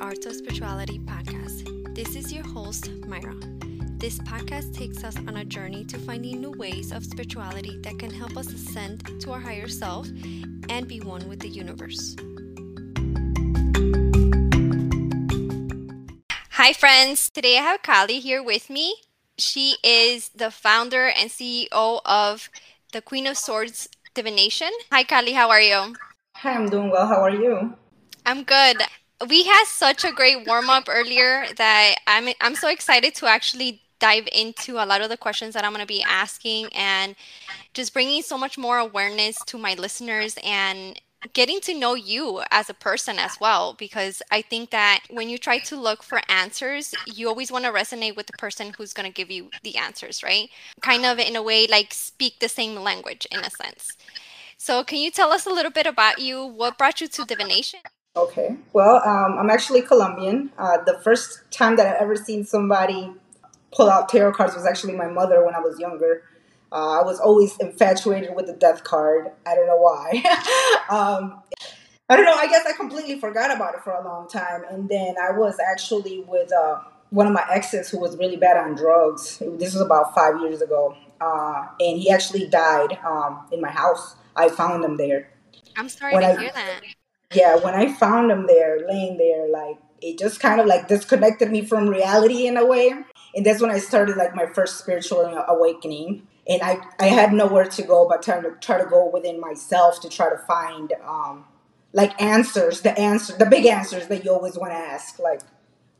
Art of Spirituality podcast. This is your host, Mayra. This podcast takes us on a journey to finding new ways of spirituality that can help us ascend to our higher self and be one with the universe. Hi, friends. Today I have Kali here with me. She is the founder and CEO of the Queen of Swords Divination. Hi, Kali. How are you? Hi, I'm doing well. How are you? I'm good. We had such a great warm up earlier that I'm I'm so excited to actually dive into a lot of the questions that I'm going to be asking and just bringing so much more awareness to my listeners and getting to know you as a person as well because i think that when you try to look for answers you always want to resonate with the person who's going to give you the answers right? Kind of in a way like speak the same language in a sense. So can you tell us a little bit about you? What brought you to divination Okay. Well, um, I'm actually Colombian. Uh, the first time that I ever seen somebody pull out tarot cards was actually my mother when I was younger. Uh, I was always infatuated with the death card. I don't know why. um, I don't know. I guess I completely forgot about it for a long time. And then I was actually with uh, one of my exes who was really bad on drugs. This was about five years ago. Uh, and he actually died um, in my house. I found him there. I'm sorry when to I, hear that yeah, when I found him there, laying there, like it just kind of like disconnected me from reality in a way. And that's when I started like my first spiritual awakening. And I, I had nowhere to go but trying to try to go within myself to try to find um, like answers, the answer, the big answers that you always want to ask, like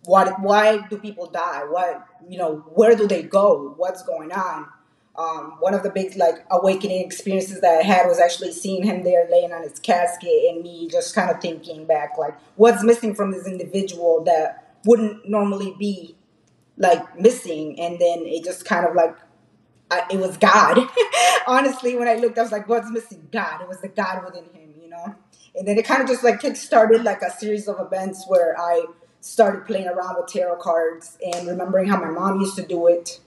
what, why do people die? What, you know, where do they go? What's going on? Um, one of the big like awakening experiences that I had was actually seeing him there laying on his casket and me just kind of thinking back like what's missing from this individual that wouldn't normally be like missing and then it just kind of like I, it was God. Honestly, when I looked, I was like, "What's missing? God." It was the God within him, you know. And then it kind of just like kick started like a series of events where I started playing around with tarot cards and remembering how my mom used to do it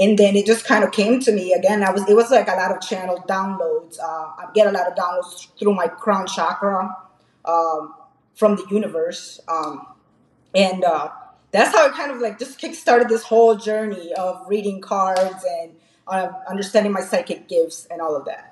and then it just kind of came to me again. I was it was like a lot of channel downloads. Uh, I get a lot of downloads through my crown chakra um, from the universe, um, and uh, that's how it kind of like just kickstarted this whole journey of reading cards and uh, understanding my psychic gifts and all of that.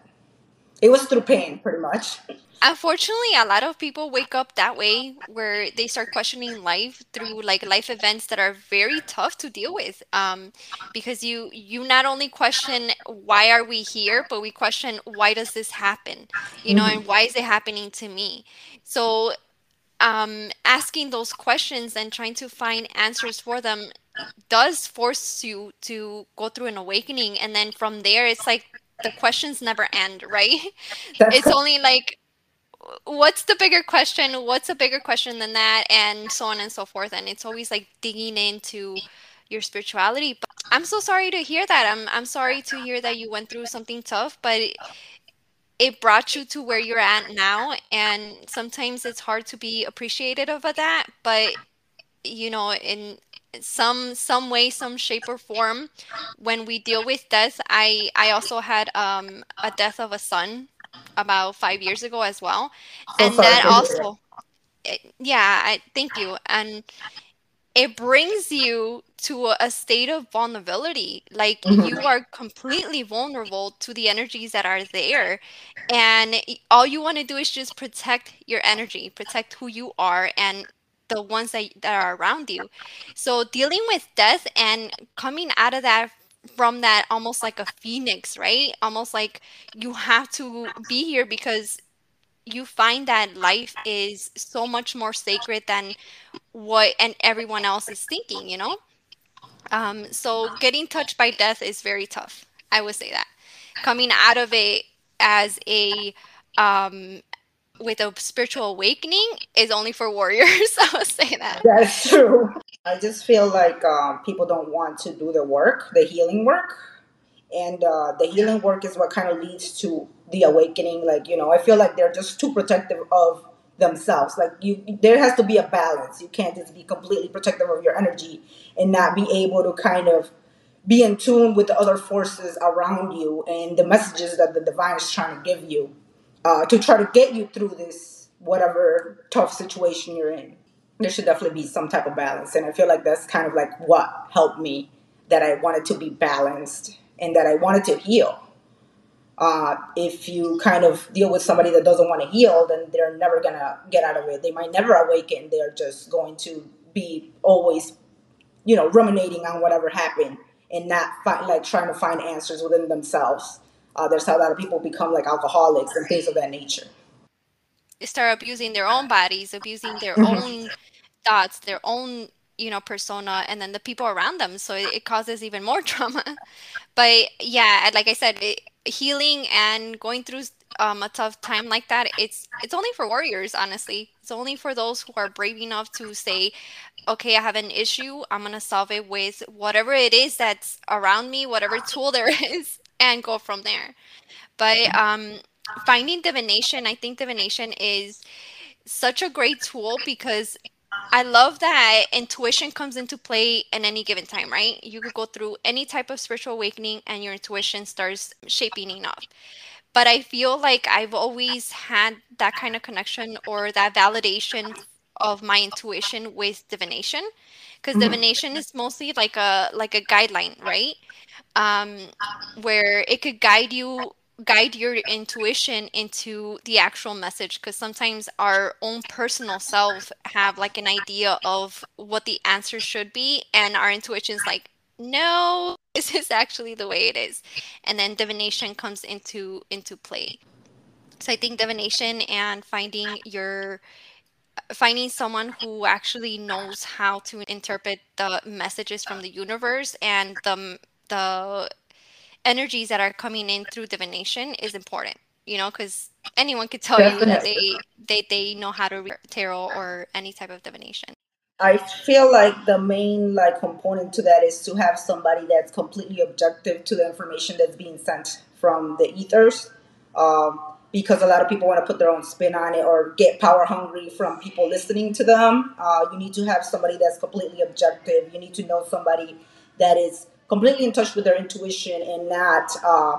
It was through pain, pretty much. unfortunately a lot of people wake up that way where they start questioning life through like life events that are very tough to deal with um, because you you not only question why are we here? but we question why does this happen? You know and why is it happening to me? So um, asking those questions and trying to find answers for them does force you to go through an awakening and then from there it's like the questions never end right? It's only like what's the bigger question what's a bigger question than that and so on and so forth and it's always like digging into your spirituality but i'm so sorry to hear that. I'm i'm sorry to hear that you went through something tough but it, it brought you to where you're at now and sometimes it's hard to be appreciative of that but you know in some some way some shape or form when we deal with death i i also had um a death of a son about five years ago as well, so and that also, it, eh, yeah, I, thank you, and it brings you to a state of vulnerability. Like mm-hmm. you are completely vulnerable to the energies that are there. And all you want to do is just protect your energy protect who you are and the ones that, that are around you so dealing with death and coming out of that from that almost like a phoenix, right? Almost like you have to be here because you find that life is so much more sacred than what and everyone else is thinking, you know? Um, so getting touched by death is very tough. I would say that. Coming out of it as a um, with a spiritual awakening is only for warriors. I would say that. That's true. I just feel like um, people don't want to do the work, the healing work. And uh, the healing work is what kind of leads to the awakening. Like, you know, I feel like they're just too protective of themselves. Like, you, there has to be a balance. You can't just be completely protective of your energy and not be able to kind of be in tune with the other forces around you and the messages that the divine is trying to give you uh, to try to get you through this whatever tough situation you're in. there should definitely be some type of balance. And I feel like that's kind of like what helped me that I wanted to be balanced and that I wanted to heal. Uh, if you kind of deal with somebody that doesn't want to heal, then they're never gonna get out of it. They might never awaken. They're just going to be always, you know, ruminating on whatever happened and not like trying to find answers within themselves. Uh, there's how a lot of people become like alcoholics and things of that nature. They start abusing their own bodies, abusing their hmm own thoughts, their own you know persona, and then the people around them. So it, it causes even more trauma. But yeah, like I said, it, healing and going through um, a tough time like that, it's it's only for warriors, honestly. It's only for those who are brave enough to say, okay, I have an issue. I'm gonna solve it with whatever it is that's around me, whatever tool there is, and go from there. But um, finding divination, I think divination is such a great tool because I love that intuition comes into play in any given time, right? You could go through any type of spiritual awakening and your intuition starts shaping enough. But I feel like I've always had that kind of connection or that validation of my intuition with divination because hmm divination is mostly like a like a guideline, right? Um, where it could guide you guide your intuition into the actual message because sometimes our own personal self have like an idea of what the answer should be and our intuition is like no this is actually the way it is. And then divination comes into into play. So i think divination and finding your finding someone who actually knows how to interpret the messages from the universe and the the energies that are coming in through divination is important you know because anyone could tell you that they they they know how to read tarot or any type of divination I feel like the main like component to that is to have somebody that's completely objective to the information that's being sent from the ethers. Um, because a lot of people want to put their own spin on it or get power hungry from people listening to them. Uh, you need to have somebody that's completely objective. You need to know somebody that is completely in touch with their intuition and not uh,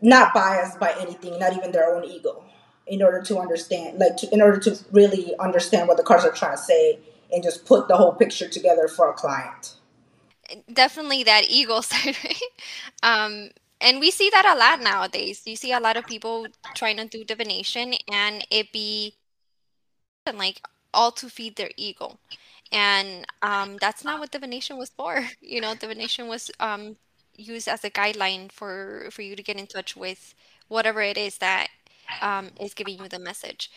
not biased by anything, not even their own ego, in order to understand, like, to, in order to really understand what the cards are trying to say and just put the whole picture together for a client. definitely that ego side right? Um and we see that a lot nowadays. You see a lot of people trying to do divination and it be like all to feed their ego and um, that's not what divination was for. You know divination was um, used as a guideline for for you to get in touch with whatever it is that um, is giving you the message.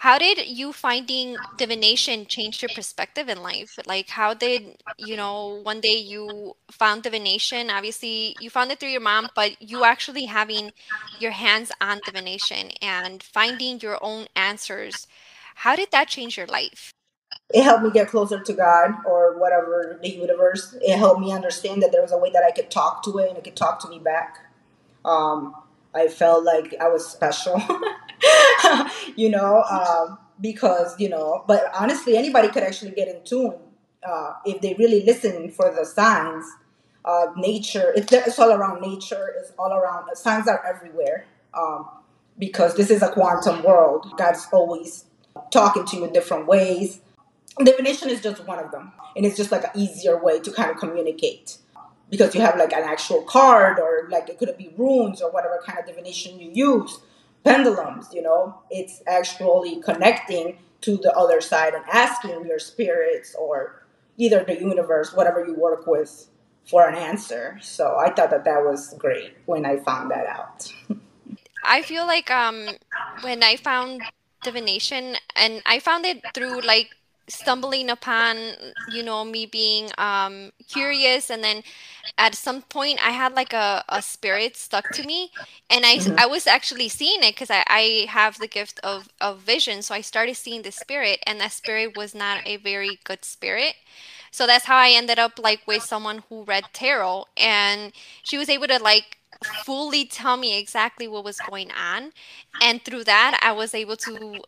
How did you finding divination change your perspective in life? Like how did you know one day you found divination? Obviously you found it through your mom but you actually having your hands on divination and finding your own answers how did that change your life It helped me get closer to God or whatever the universe. It helped me understand that there was a way that I could talk to it and it could talk to me back. Um, I felt like I was special, you know, um, because, you know, but honestly, anybody could actually get in tune uh, if they really listen for the signs. Uh, nature, it's, it's all around nature, it's all around, signs are everywhere um, because this is a quantum world. God's always talking to you in different ways. Divination is just one of them, and it's just like an easier way to kind of communicate. Because you have like an actual card or like it could be runes or whatever kind of divination you use pendulums you know? It's actually connecting to the other side and asking your spirits or either the universe whatever you work with for an answer. So i thought that that was great when i found that out. I feel like um when I found divination and I found it through like stumbling upon you know me being um curious and then at some point I had like a, a spirit stuck to me and I Mhm. I was actually seeing it because I, I have the gift of, of vision so I started seeing the spirit and that spirit was not a very good spirit so that's how I ended up like with someone who read tarot and she was able to like fully tell me exactly what was going on and through that I was able to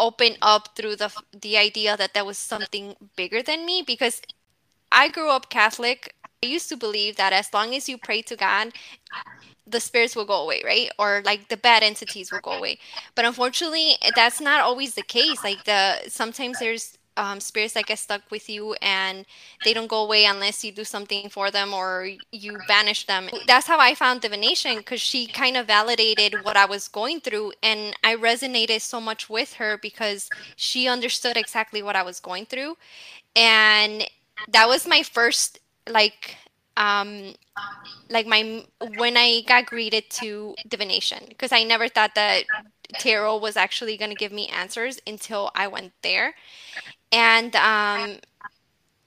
open up through the the idea that there was something bigger than me because I grew up Catholic. I used to believe that as long as you pray to God, the spirits will go away, right? Or like the bad entities will go away. But unfortunately, that's not always the case. Like the sometimes there's um, spirits that get stuck with you and they don't go away unless you do something for them or you banish them. That's how I found divination because she kind of validated what I was going through. And I resonated so much with her because she understood exactly what I was going through. And that was my first, like, um, like my when I got greeted to divination because I never thought that tarot was actually going to give me answers until I went there, and um,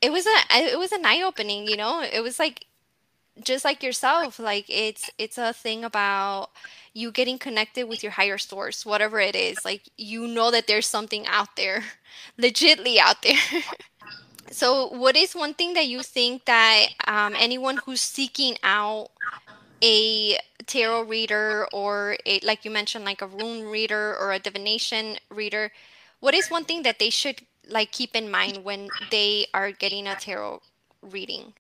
it was a it was an eye opening. You know, it was like just like yourself, like it's it's a thing about you getting connected with your higher source, whatever it is. Like you know that there's something out there, legitly out there. So, what is one thing that you think that um, anyone who's seeking out a tarot reader or a, like you mentioned, like a rune reader or a divination reader, what is one thing that they should like keep in mind when they are getting a tarot reading?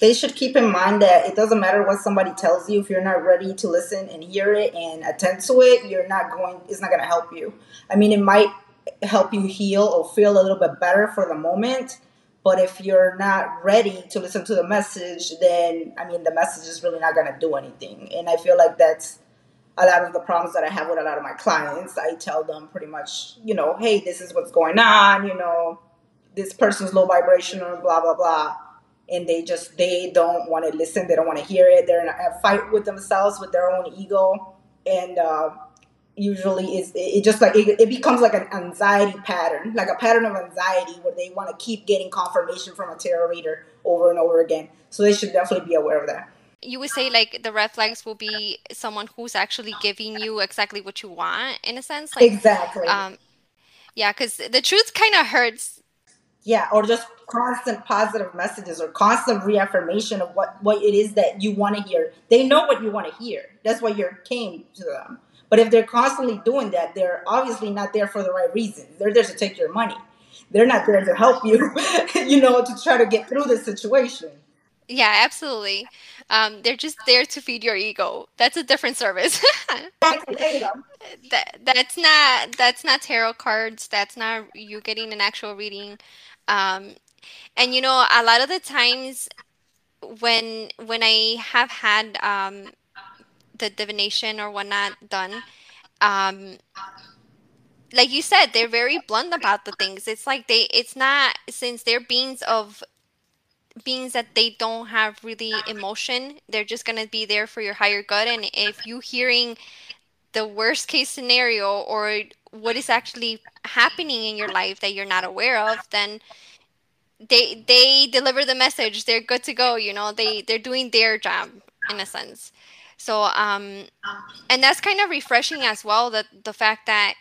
They should keep in mind that it doesn't matter what somebody tells you if you're not ready to listen and hear it and attend to it, you're not going it's not going to help you. I mean, it might help you heal or feel a little bit better for the moment, but if you're not ready to listen to the message, then I mean, the message is really not going to do anything. And I feel like that's a lot of the problems that I have with a lot of my clients. I tell them pretty much, you know, hey, this is what's going on, you know, this person's low vibration or blah, blah, blah. And they just, they don't want to listen. They don't want to hear it. They're in a fight with themselves, with their own ego. And, uh, usually is it just like it, it, becomes like an anxiety pattern like a pattern of anxiety where they want to keep getting confirmation from a tarot reader over and over again. So they should definitely be aware of that. You would say like the red flags will be someone who's actually giving you exactly what you want in a sense like exactly. um yeah because the truth kind of hurts. Yeah or just constant positive messages or constant reaffirmation of what what it is that you want to hear. They know what you want to hear. That's why you came to them but if they're constantly doing that, they're obviously not there for the right reasons. They're there to take your money. They're not there to help you, you know, to try to get through the situation. Yeah, absolutely. Um, they're just there to feed your ego. That's a different service. that, that's not that's not tarot cards. That's not you getting an actual reading. Um, and you know, a lot of the times when when I have had um, the divination or whatnot done, um, like you said, they're very blunt about the things. It's like they, it's not since they're beings of beings that they don't have really emotion. They're just gonna be there for your higher good. And if you hearing the worst case scenario or what is actually happening in your life that you're not aware of, then they they deliver the message. They're good to go. You know, they they're doing their job in a sense. So, um, and that's kind of refreshing as well. That the fact that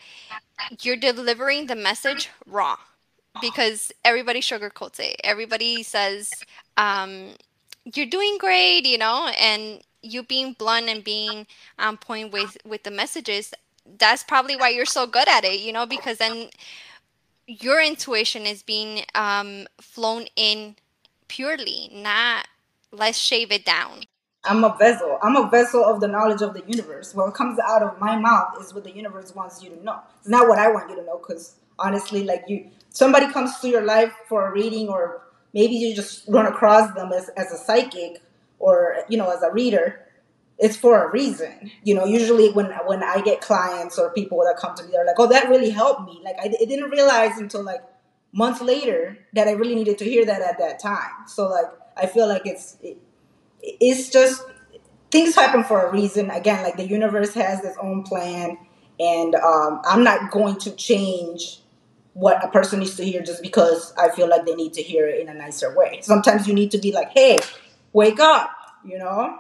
you're delivering the message raw, because everybody sugarcoats it. Everybody says um, you're doing great, you know, and you being blunt and being on point with with the messages. That's probably why you're so good at it, you know, because then your intuition is being um, flown in purely, not let's shave it down. I'm a vessel. I'm a vessel of the knowledge of the universe. What comes out of my mouth is what the universe wants you to know. It's not what I want you to know because honestly, like you, somebody comes to your life for a reading, or maybe you just run across them as, as a psychic or you know as a reader. It's for a reason. You know, usually when when I get clients or people that come to me, they're like, "Oh, that really helped me." Like I, I didn't realize until like months later that I really needed to hear that at that time. So like I feel like it's. It, it's just things happen for a reason. Again, like the universe has its own plan, and um, I'm not going to change what a person needs to hear just because I feel like they need to hear it in a nicer way. Sometimes you need to be like, "Hey, wake up!" You know,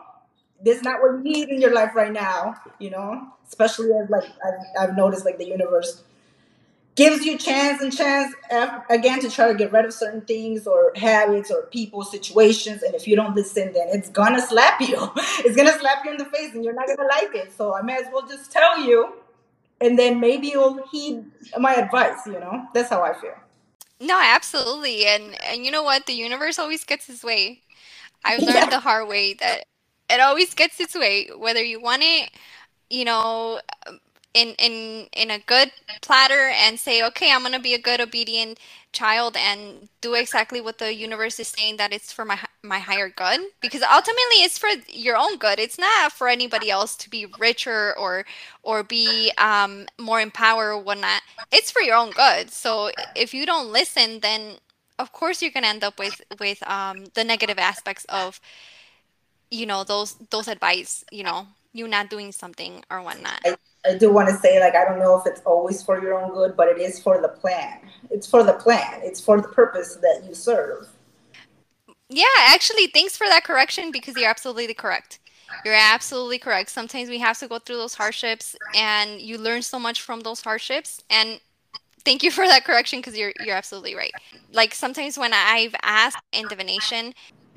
this is not what you need in your life right now. You know, especially as like I've, I've noticed, like the universe gives you chance and chance uh, again to try to get rid of certain things or habits or people situations and if you don't listen then it's gonna slap you. It's gonna slap you in the face and you're not gonna like it. So i may as well just tell you and then maybe you'll heed my advice you know? That's how i feel. No absolutely. And and you know what? The universe always gets its way. I've learned yeah. the hard way that it always gets its way whether you want it you know in in in a good platter and say okay i'm going to be a good obedient child and do exactly what the universe is saying that it's for my my higher good. Because ultimately it's for your own good. It's not for anybody else to be richer or or be um more in power or whatnot. It's for your own good. So if you don't listen then of course you're going to end up with with um the negative aspects of you know those those advice you know you not doing something or whatnot. I, I do want to say like i don't know if it's always for your own good but it is for the plan it's for the plan it's for the purpose that you serve yeah actually thanks for that correction because you're absolutely correct you're absolutely correct sometimes we have to go through those hardships and you learn so much from those hardships and thank you for that correction because you're you're absolutely right like sometimes when i've asked in divination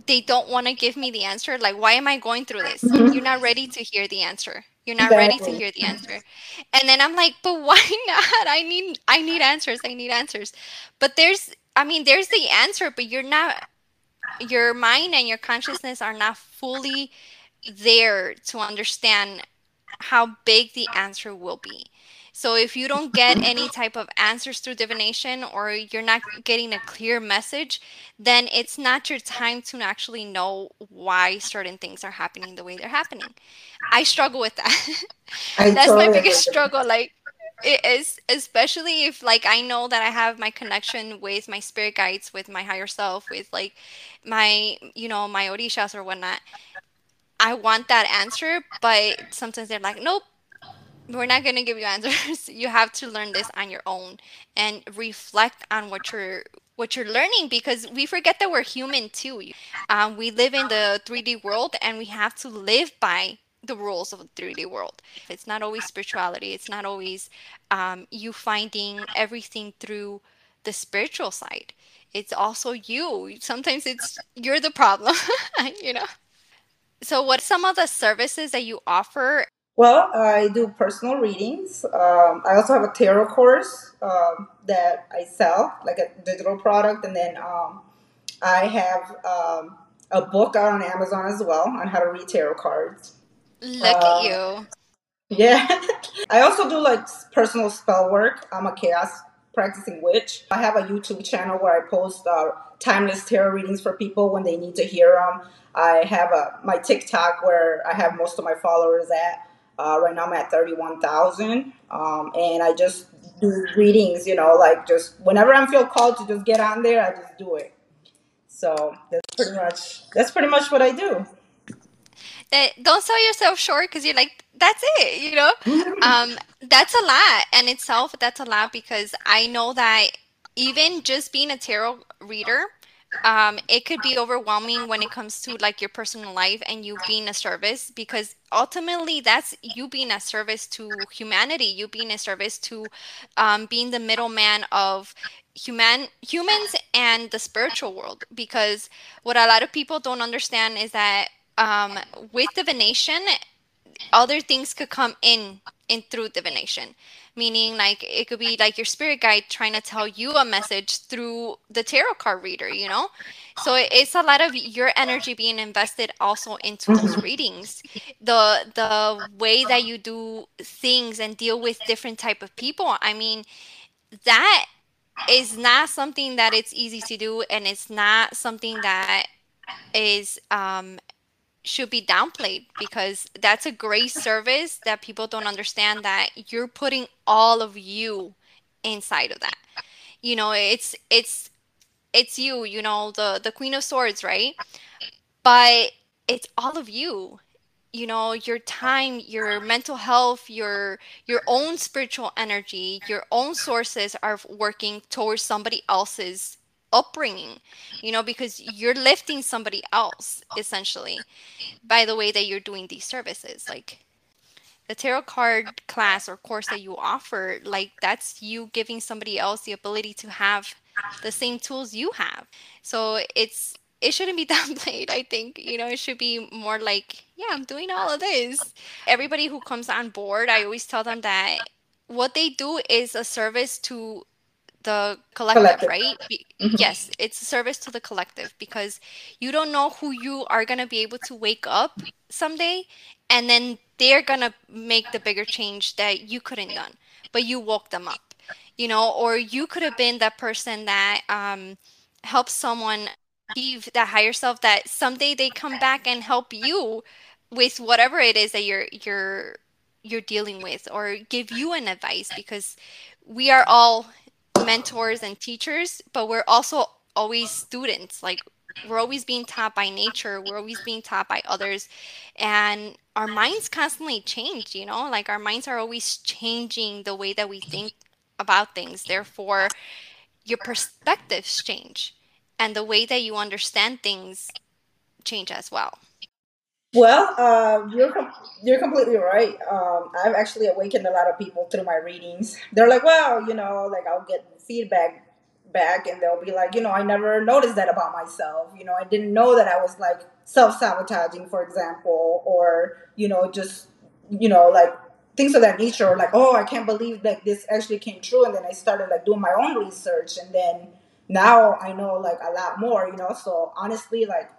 they don't want to give me the answer. Like, why am I going through this? You're not ready to hear the answer. You're not ready to hear the answer. And then I'm like, but why not? I need I need answers. I need answers. But there's I mean, there's the answer, but you're not your mind and your consciousness are not fully there to understand how big the answer will be. So if you don't get any type of answers through divination or you're not getting a clear message, then it's not your time to actually know why certain things are happening the way they're happening. I struggle with that. That's my biggest struggle. Like it is especially if like I know that I have my connection with my spirit guides, with my higher self, with like my you know, my orishas or whatnot. I want that answer, but sometimes they're like, nope, we're not going to give you answers. you have to learn this on your own and reflect on what you're what you're learning because we forget that we're human too. Um, we live in the 3D world and we have to live by the rules of the 3D world. It's not always spirituality. It's not always um, you finding everything through the spiritual side. It's also you. Sometimes it's you're the problem, you know. So, what some of the services that you offer well i do personal readings um, i also have a tarot course um, that i sell like a digital product and then um, i have um, a book out on amazon as well on how to read tarot cards Look at um, you. Yeah. I also do like personal spell work. I'm a chaos practicing witch. I have a YouTube channel where I post uh, timeless tarot readings for people when they need to hear them. I have a my TikTok where I have most of my followers at. Uh, right now I'm at 31,000. Um, and I just do readings, you know, like just whenever I feel called to just get on there, I just do it. So that's pretty much that's pretty much what I do. That don't sell yourself short because you're like, that's it, you know? Um, that's a lot in itself. That's a lot because I know that even just being a tarot reader, um, it could be overwhelming when it comes to like your personal life and you being a service because ultimately that's you being a service to humanity, you being a service to um, being the middleman of human humans and the spiritual world because what a lot of people don't understand is that um, with divination other things could come in in through divination meaning like it could be like your spirit guide trying to tell you a message through the tarot card reader you know so it's a lot of your energy being invested also into those Mhm. readings the the way that you do things and deal with different type of people i mean that is not something that it's easy to do and it's not something that is um should be downplayed because that's a great service that people don't understand that you're putting all of you inside of that. You know, it's it's it's you, you know, the the queen of swords, right? But it's all of you. You know, your time, your mental health, your your own spiritual energy, your own sources are working towards somebody else's upbringing. You know, because you're lifting somebody else essentially by the way that you're doing these services like the tarot card class or course that you offer like that's you giving somebody else the ability to have the same tools you have so it's it shouldn't be downplayed i think you know it should be more like yeah i'm doing all of this everybody who comes on board i always tell them that what they do is a service to the collective, collective. right? Mm-hmm. Yes, it's a service to the collective because you don't know who you are going to be able to wake up someday and then they're going to make the bigger change that you couldn't done, but you woke them up. You know, or you could have been that person that um, helps someone achieve that higher self that someday they come back and help you with whatever it is that you're you're you're dealing with or give you an advice because we are all mentors and teachers, but we're also always students. Like we're always being taught by nature, we're always being taught by others, and our minds constantly change, you know, like our minds are always changing the way that we think about things. Therefore, your perspectives change and the way that you understand things change as well. Well, uh, you're com- you're completely right. Um, I've actually awakened a lot of people through my readings. They're like, "Well, you know, like I'll get feedback back, and they'll be like, you know, I never noticed that about myself. You know, I didn't know that I was like self sabotaging, for example, or you know, just you know, like things of that nature. Or like, oh, I can't believe that this actually came true. And then I started like doing my own research, and then now I know like a lot more. You know, so honestly, like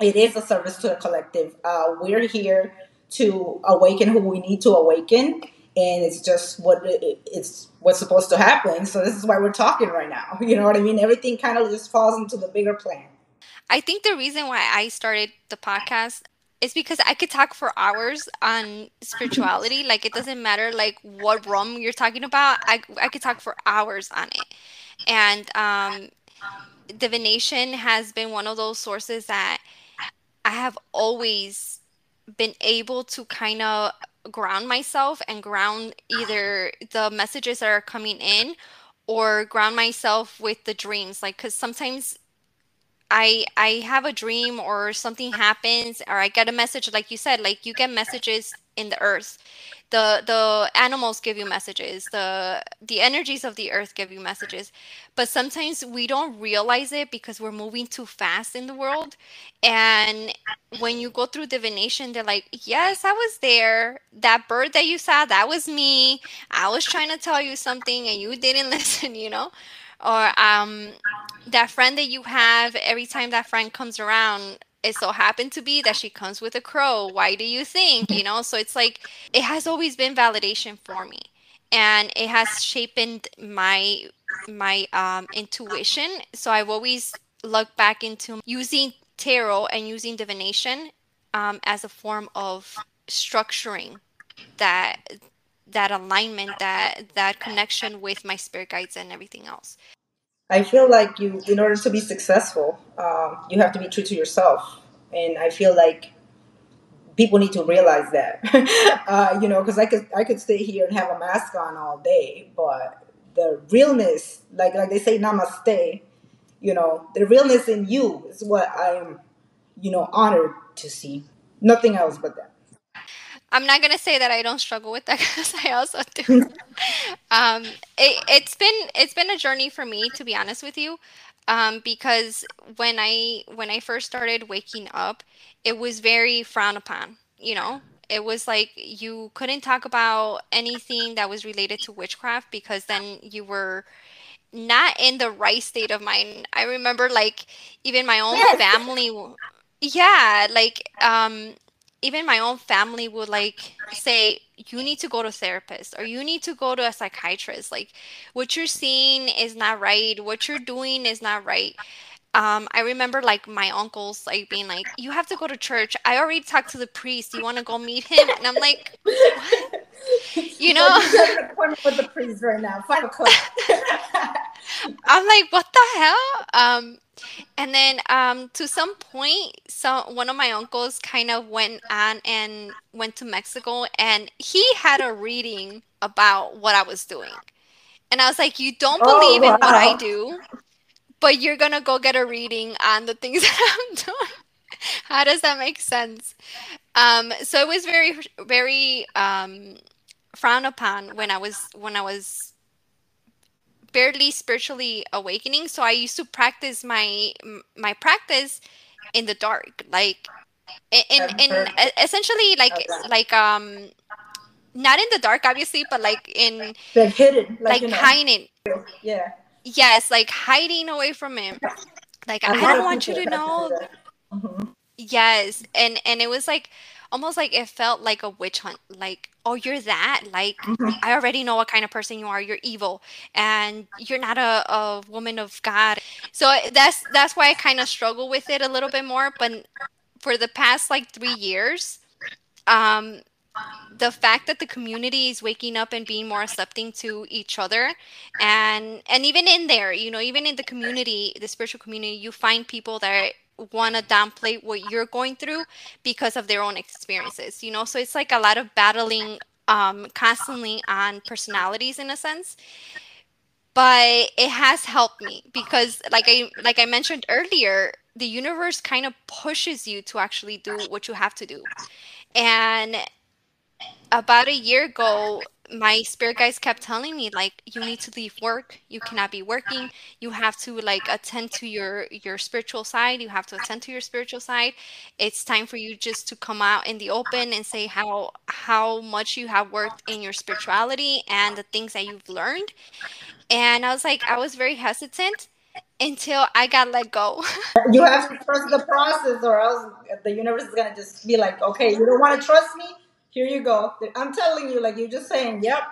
it is a service to the collective. Uh, we're here to awaken who we need to awaken, and it's just what it, it's what's supposed to happen. So this is why we're talking right now. You know what I mean? Everything kind of just falls into the bigger plan. I think the reason why I started the podcast is because I could talk for hours on spirituality. like it doesn't matter like what realm you're talking about. I I could talk for hours on it, and um, divination has been one of those sources that I have always been able to kind of ground myself and ground either the messages that are coming in or ground myself with the dreams. Like cuz sometimes I I have a dream or something happens or I get a message like you said like you get messages in the earth. The the animals give you messages the the energies of the earth give you messages but sometimes we don't realize it because we're moving too fast in the world. And when you go through divination they're like yes i was there. That bird that you saw that was me. I was trying to tell you something and you didn't listen you know or um that friend that you have every time that friend comes around it so happened to be that she comes with a crow. Why do you think? You know, so it's like it has always been validation for me. And it has shaped my my um, intuition. So I've always looked back into using tarot and using divination um, as a form of structuring that that alignment that that connection with my spirit guides and everything else I feel like you, in order to be successful, um, you have to be true to yourself, and I feel like people need to realize that. uh, you know, because I could I could stay here and have a mask on all day, but the realness, like like they say, namaste. You know, the realness in you is what I am, you know, honored to see. Nothing else but that. I'm not gonna say that I don't struggle with that because I also do. um, it, it's been it's been a journey for me to be honest with you, um, because when I when I first started waking up, it was very frowned upon. You know, it was like you couldn't talk about anything that was related to witchcraft because then you were not in the right state of mind. I remember like even my own family yeah, like um even my own family would like say you need to go to a therapist or you need to go to a psychiatrist. Like what you're seeing is not right. What you're doing is not right um, I remember like my uncles like being like, "You have to go to church." I already talked to the priest. You want to go meet him? And I'm like, what? you know, appointment with the priest right now, five o'clock. I'm like, what the hell? Um, and then um, to some point, so one of my uncles kind of went on and went to Mexico, and he had a reading about what I was doing. And I was like, "You don't oh, believe oh, wow. in what I do, but you're gonna go get a reading on the things that I'm doing." How does that make sense? Um, so it was very, very um, frowned upon when I was when I was barely spiritually awakening so i used to practice my my practice in the dark like in in, essentially like okay. like um not in the dark obviously but like in like hidden like, like know, hiding yeah yes, like hiding away from him. Like i, lot don't want you to have to do know. that. hmm Yes, and and it was like almost like it felt like a witch hunt. Like, oh, you're that. Like hmm I already know what kind of person you are. You're evil, and you're not a, a woman of God. So that's that's why I kind of struggle with it a little bit more. But for the past like three years, um, the fact that the community is waking up and being more accepting to each other. And and even in there you know even in the community the spiritual community you find people that want to downplay what you're going through because of their own experiences you know? So it's like a lot of battling um constantly on personalities in a sense. But it has helped me because like i like i mentioned earlier the universe kind of pushes you to actually do what you have to do. And about a year ago, my spirit guides kept telling me like you need to leave work. You cannot be working. You have to like attend to your your spiritual side. You have to attend to your spiritual side. It's time for you just to come out in the open and say how how much you have worked in your spirituality and the things that you've learned. And I was like I was very hesitant until I got let go. You have to trust the process, or else the universe is gonna just be like, "Okay, you don't want to trust me? Here you go." I'm telling you, like you're just saying, "Yep."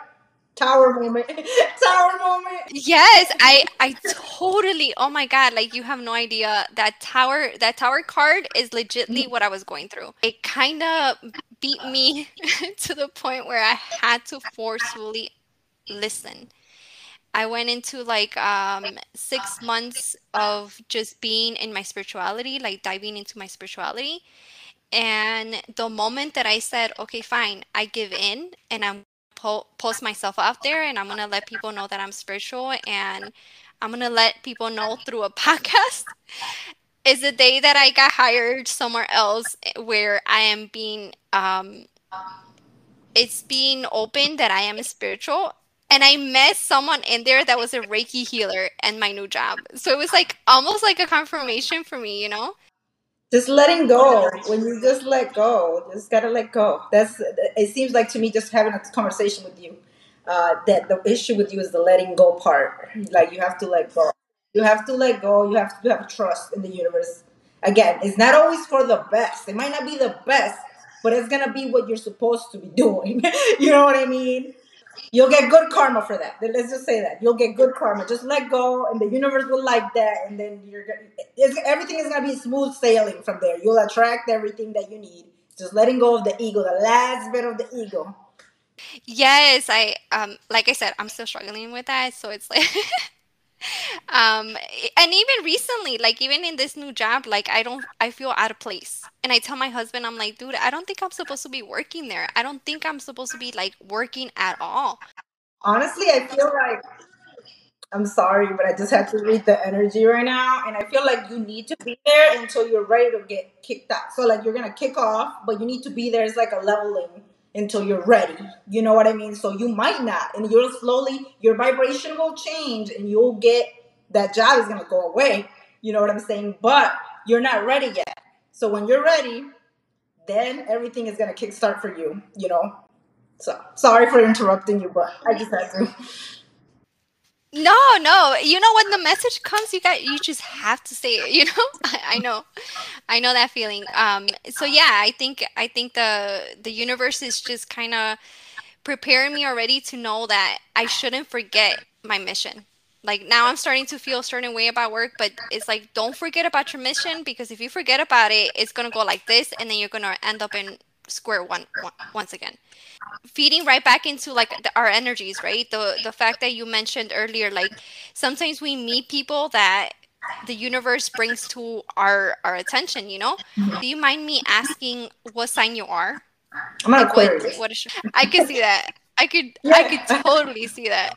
Tower moment. Tower moment. Yes, I I totally. Oh my God, like you have no idea. That tower that tower card is legitly what I was going through. It kind of beat me to the point where I had to forcefully listen. I went into like um 6 months of just being in my spirituality, like diving into my spirituality. And the moment that I said, "Okay, fine, I give in and I'm po- post myself out there and I'm going to let people know that I'm spiritual and I'm going to let people know through a podcast is the day that I got hired somewhere else where I am being um it's being open that I am spiritual and I met someone in there that was a Reiki healer and my new job. So it was like almost like a confirmation for me, you know? Just letting go. When you just let go just gotta let go. That's it seems like to me just having a conversation with you uh, that the issue with you is the letting go part. Like you have to let go. You have to let go. You have to have trust in the universe. Again it's not always for the best. It might not be the best but it's gonna be what you're supposed to be doing. You know what i mean You'll get good karma for that. Let's just say that you'll get good karma. Just let go, and the universe will like that, and then you're everything is gonna be smooth sailing from there. You'll attract everything that you need. Just letting go of the ego, the last bit of the ego. Yes, I um like I said, I'm still struggling with that, so it's like Um, and even recently, like even in this new job, like I don't, I feel out of place. And I tell my husband, I'm like, dude, I don't think I'm supposed to be working there. I don't think I'm supposed to be like working at all. Honestly, I feel like I'm sorry, but I just have to read the energy right now, and I feel like you need to be there until you're ready to get kicked out. So like you're gonna kick off, but you need to be there. It's like a leveling until you're ready. You know what I mean? So you might not, and you'll slowly your vibration will change, and you'll get that job is gonna go away. You know what I'm saying? But you're not ready yet. So when you're ready, then everything is gonna kickstart for you. You know. So sorry for interrupting you, but I just had to. No, no. You know when the message comes, you got you just have to say it, you know? I, I know. I know that feeling. Um so yeah, I think I think the the universe is just kind of preparing me already to know that I shouldn't forget my mission. Like now I'm starting to feel a certain way about work, but it's like don't forget about your mission because if you forget about it, it's gonna go like this, and then you're gonna end up in square one, one once again. Feeding right back into like the, our energies, right? The the fact that you mentioned earlier, like sometimes we meet people that the universe brings to our our attention. You know, do you mind me asking what sign you are? I'm an Like what what is? I could see that. I could I could totally see that.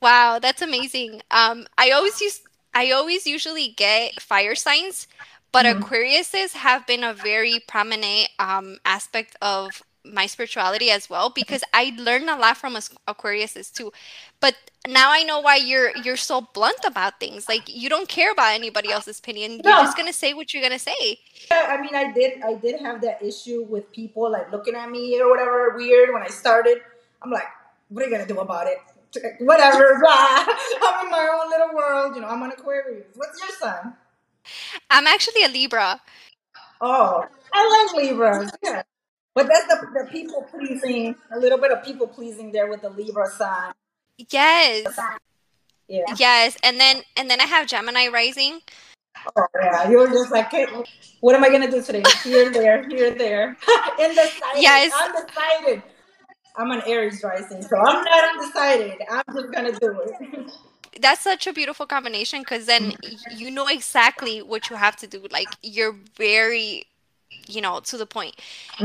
Wow, that's amazing. Um, I always use I always usually get fire signs, but Mhm. Aquariuses have been a very prominent um aspect of my spirituality as well because I learn a lot from Aquariuses too. But now I know why you're you're so blunt about things. Like you don't care about anybody else's opinion. You're just gonna say what you're gonna say. yeah, I mean, I did, I did have that issue with people like looking at me or whatever weird when I started. I'm like, what are you gonna do about it? whatever. Blah. I'm in my own little world. You know, I'm an Aquarius. What's your sign? I'm actually a Libra. Oh, I like Libras. Yeah. But that's the, the people pleasing, a little bit of people pleasing there with the Libra sign. Yes. Yeah. Yes. And then and then I have Gemini rising. Oh, yeah. You're just like, "Okay, what am I going to do today? Here, there, here, there. Indecisive. Yes. Undecided. I'm an Aries rising, so I'm not undecided. I'm just going to do it. That's such a beautiful combination because then you know exactly what you have to do. Like you're very you know to the point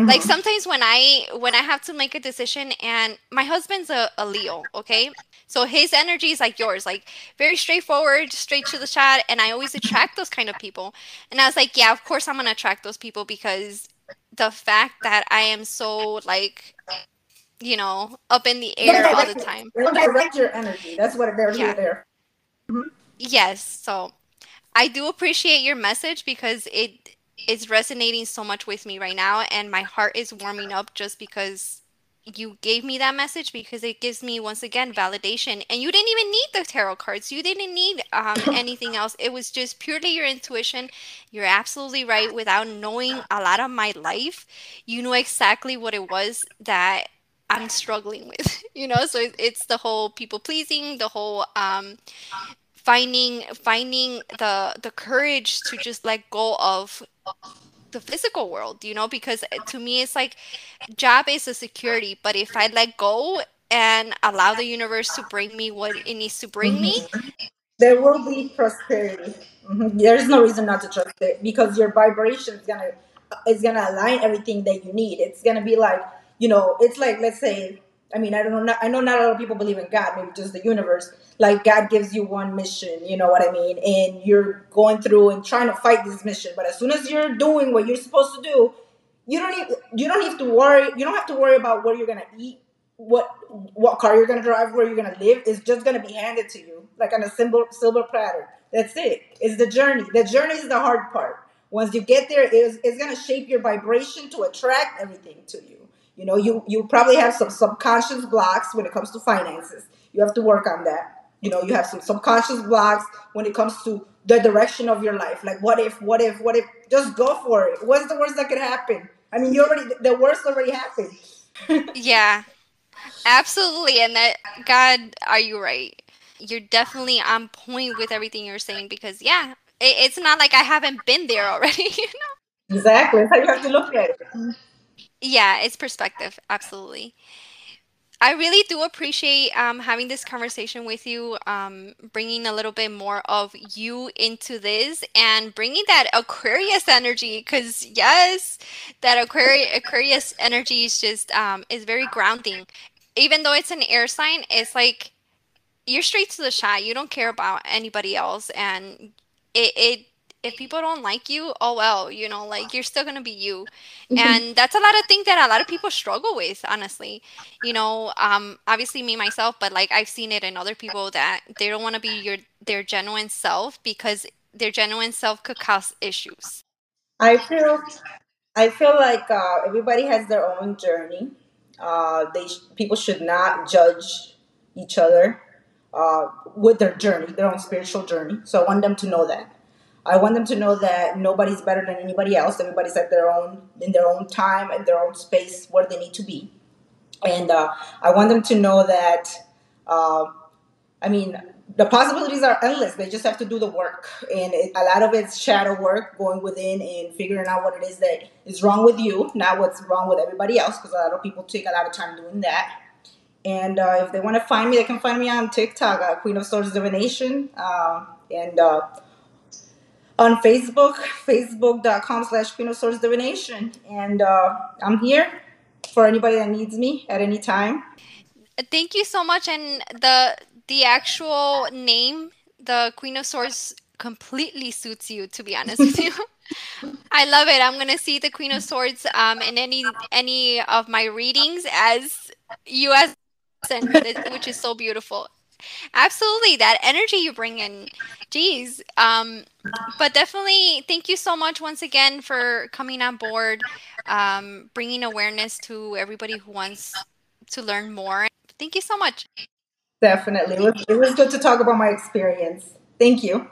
like Mhm. sometimes when i when i have to make a decision and my husband's a, a leo okay so his energy is like yours like very straightforward straight to the shot and i always attract those kind of people and i was like yeah of course i'm gonna attract those people because the fact that i am so like you know up in the air all the time. they'll direct your energy. That's what they're yeah. here there. Mhm. yes so I do appreciate your message because it is resonating so much with me right now and my heart is warming up just because you gave me that message because it gives me once again validation. And you didn't even need the tarot cards. You didn't need um, anything else. It was just purely your intuition. You're absolutely right. Without knowing a lot of my life you know exactly what it was that i'm struggling with you know so it's the whole people pleasing the whole um finding finding the the courage to just let go of the physical world you know because uh, to me it's like job is a security but if i let go and allow the universe to bring me what it needs to bring me Mhm. There will be prosperity. Mhm. There is no reason not to trust it because your vibration is gonna is gonna align everything that you need. It's gonna be like you know, it's like let's say, I mean, I don't know, not, I know not a lot of people believe in God, maybe just the universe. Like God gives you one mission, you know what I mean, and you're going through and trying to fight this mission. But as soon as you're doing what you're supposed to do, you don't need you don't have to worry you don't have to worry about where you're gonna eat what what car you're gonna drive where you're gonna live. It's just gonna be handed to you like on a silver silver platter. That's it. It's the journey. The journey is the hard part. Once you get there it's, it's gonna shape your vibration to attract everything to you you know you you probably have some subconscious blocks when it comes to finances. You have to work on that. You know you have some subconscious blocks when it comes to the direction of your life. Like what if what if what if? Just go for it. What's the worst that could happen? I mean you already the worst already happened. Yeah. Absolutely. And that god are you right? You're definitely on point with everything you're saying because yeah it, it's not like i haven't been there already you know? Exactly. That's how you have to look at it yeah it's perspective absolutely I really do appreciate um, having this conversation with you, um, bringing a little bit more of you into this and bringing that Aquarius energy. Because yes, that Aquarius Aquarius energy is just um, is very grounding. Even though it's an air sign, it's like you're straight to the shot. You don't care about anybody else, and it, it if people don't like you, oh well, you know, like you're still gonna be you, and that's a lot of things that a lot of people struggle with, honestly. You know, um, obviously me myself, but like I've seen it in other people that they don't want to be your their genuine self because their genuine self could cause issues. i feel i feel like uh, everybody has their own journey. Uh, they sh- people should not judge each other uh, with their journey their own spiritual journey. So i want them to know that I want them to know that nobody's better than anybody else. Everybody's at their own in their own time and their own space where they need to be. And uh, I want them to know that. Uh, I mean, the possibilities are endless. They just have to do the work, and it, a lot of it's shadow work, going within and figuring out what it is that is wrong with you, not what's wrong with everybody else. Because a lot of people take a lot of time doing that. And uh, if they want to find me, they can find me on TikTok, uh, Queen of Swords Divination, uh, and uh, on Facebook, facebook.com slash Queen of Swords Divination. And uh, I'm here for anybody that needs me at any time. Thank you so much, and the the actual name, the Queen of Swords, completely suits you. To be honest with you. I love it. I'm gonna see the Queen of Swords um in any any of my readings as you as which is so beautiful. Absolutely, that energy you bring in. Geez. Um, but definitely thank you so much once again for coming on board, um, bringing awareness to everybody who wants to learn more. Thank you so much. Definitely. It was, it was good to talk about my experience. Thank you.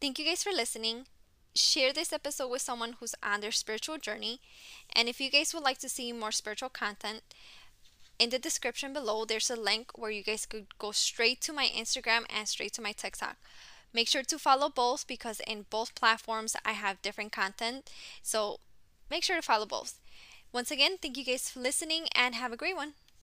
Thank you guys for listening. Share this episode with someone who's on their spiritual journey. And if you guys would like to see more spiritual content, in the description below, there's a link where you guys could go straight to my Instagram and straight to my TikTok. Make sure to follow both because in both platforms I have different content. So make sure to follow both. Once again, thank you guys for listening and have a great one.